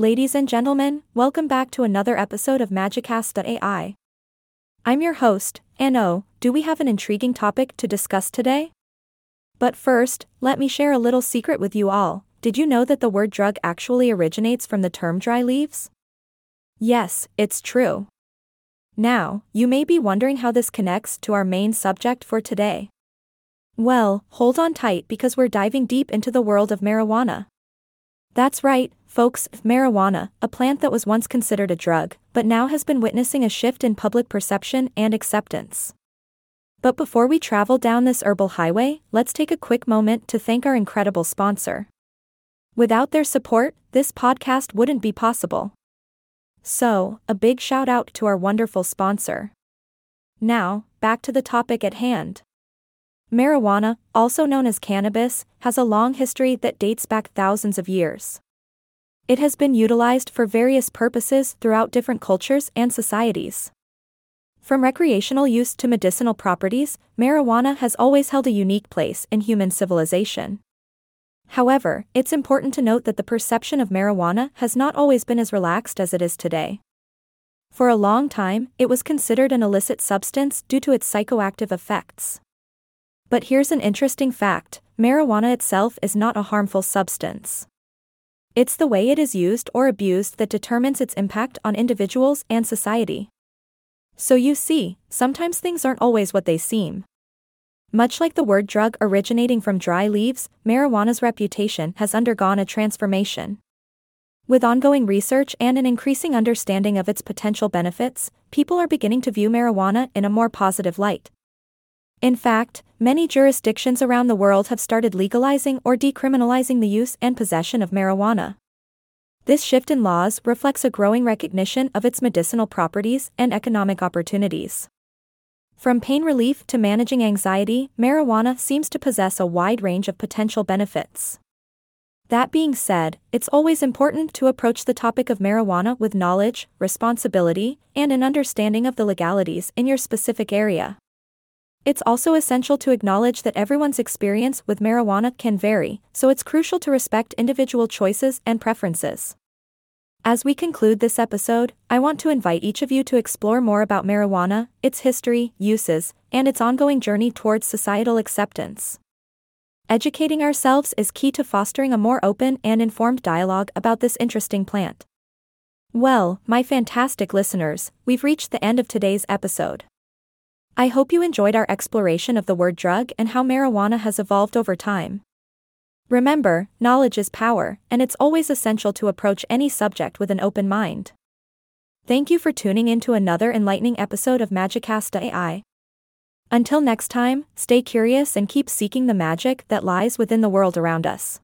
Ladies and gentlemen, welcome back to another episode of Magicast.ai. I'm your host, and oh, do we have an intriguing topic to discuss today? But first, let me share a little secret with you all. Did you know that the word drug actually originates from the term dry leaves? Yes, it's true. Now, you may be wondering how this connects to our main subject for today. Well, hold on tight because we're diving deep into the world of marijuana. That's right, folks, marijuana, a plant that was once considered a drug, but now has been witnessing a shift in public perception and acceptance. But before we travel down this herbal highway, let's take a quick moment to thank our incredible sponsor. Without their support, this podcast wouldn't be possible. So, a big shout out to our wonderful sponsor. Now, back to the topic at hand. Marijuana, also known as cannabis, has a long history that dates back thousands of years. It has been utilized for various purposes throughout different cultures and societies. From recreational use to medicinal properties, marijuana has always held a unique place in human civilization. However, it's important to note that the perception of marijuana has not always been as relaxed as it is today. For a long time, it was considered an illicit substance due to its psychoactive effects. But here's an interesting fact marijuana itself is not a harmful substance. It's the way it is used or abused that determines its impact on individuals and society. So you see, sometimes things aren't always what they seem. Much like the word drug originating from dry leaves, marijuana's reputation has undergone a transformation. With ongoing research and an increasing understanding of its potential benefits, people are beginning to view marijuana in a more positive light. In fact, many jurisdictions around the world have started legalizing or decriminalizing the use and possession of marijuana. This shift in laws reflects a growing recognition of its medicinal properties and economic opportunities. From pain relief to managing anxiety, marijuana seems to possess a wide range of potential benefits. That being said, it's always important to approach the topic of marijuana with knowledge, responsibility, and an understanding of the legalities in your specific area. It's also essential to acknowledge that everyone's experience with marijuana can vary, so it's crucial to respect individual choices and preferences. As we conclude this episode, I want to invite each of you to explore more about marijuana, its history, uses, and its ongoing journey towards societal acceptance. Educating ourselves is key to fostering a more open and informed dialogue about this interesting plant. Well, my fantastic listeners, we've reached the end of today's episode. I hope you enjoyed our exploration of the word drug and how marijuana has evolved over time. Remember, knowledge is power, and it's always essential to approach any subject with an open mind. Thank you for tuning in to another enlightening episode of Magicast.ai. Until next time, stay curious and keep seeking the magic that lies within the world around us.